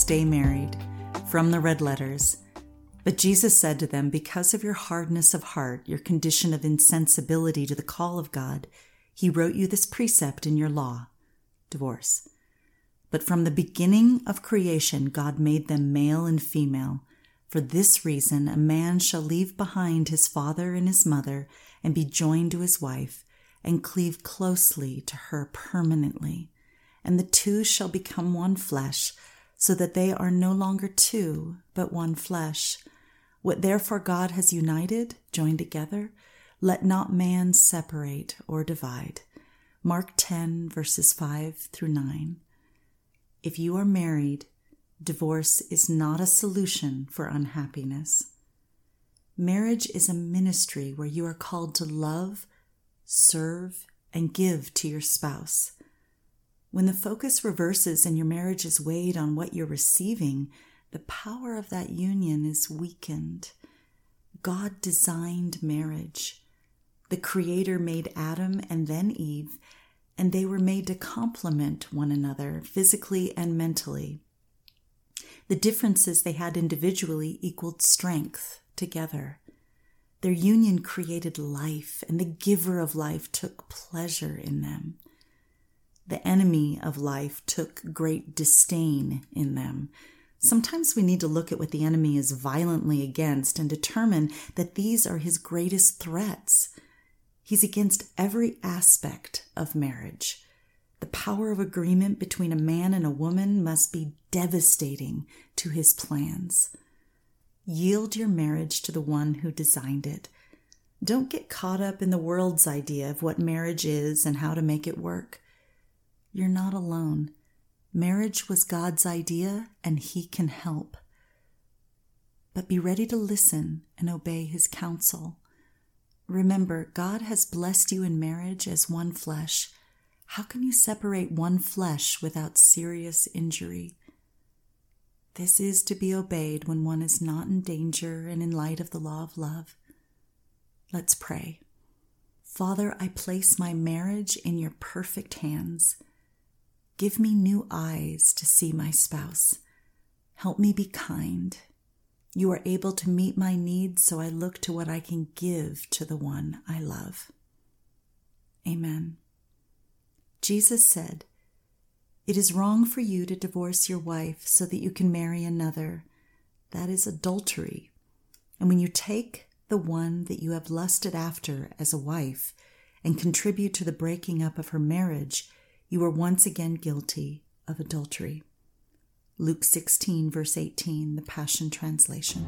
stay married. From the red letters. But Jesus said to them, Because of your hardness of heart, your condition of insensibility to the call of God, He wrote you this precept in your law divorce. But from the beginning of creation, God made them male and female. For this reason, a man shall leave behind his father and his mother and be joined to his wife and cleave closely to her permanently. And the two shall become one flesh, so that they are no longer two, but one flesh. What therefore God has united, joined together, let not man separate or divide. Mark 10, verses 5 through 9. If you are married, divorce is not a solution for unhappiness. Marriage is a ministry where you are called to love, serve, and give to your spouse. When the focus reverses and your marriage is weighed on what you're receiving, the power of that union is weakened. God designed marriage. The Creator made Adam and then Eve, and they were made to complement one another physically and mentally. The differences they had individually equaled strength together. Their union created life, and the giver of life took pleasure in them. The enemy of life took great disdain in them. Sometimes we need to look at what the enemy is violently against and determine that these are his greatest threats. He's against every aspect of marriage. The power of agreement between a man and a woman must be devastating to his plans. Yield your marriage to the one who designed it. Don't get caught up in the world's idea of what marriage is and how to make it work. You're not alone. Marriage was God's idea and He can help. But be ready to listen and obey His counsel. Remember, God has blessed you in marriage as one flesh. How can you separate one flesh without serious injury? This is to be obeyed when one is not in danger and in light of the law of love. Let's pray. Father, I place my marriage in your perfect hands. Give me new eyes to see my spouse. Help me be kind you are able to meet my needs, so I look to what I can give to the one I love. Amen. Jesus said, It is wrong for you to divorce your wife so that you can marry another. That is adultery. And when you take the one that you have lusted after as a wife and contribute to the breaking up of her marriage, you are once again guilty of adultery. Luke 16, verse 18, the Passion Translation.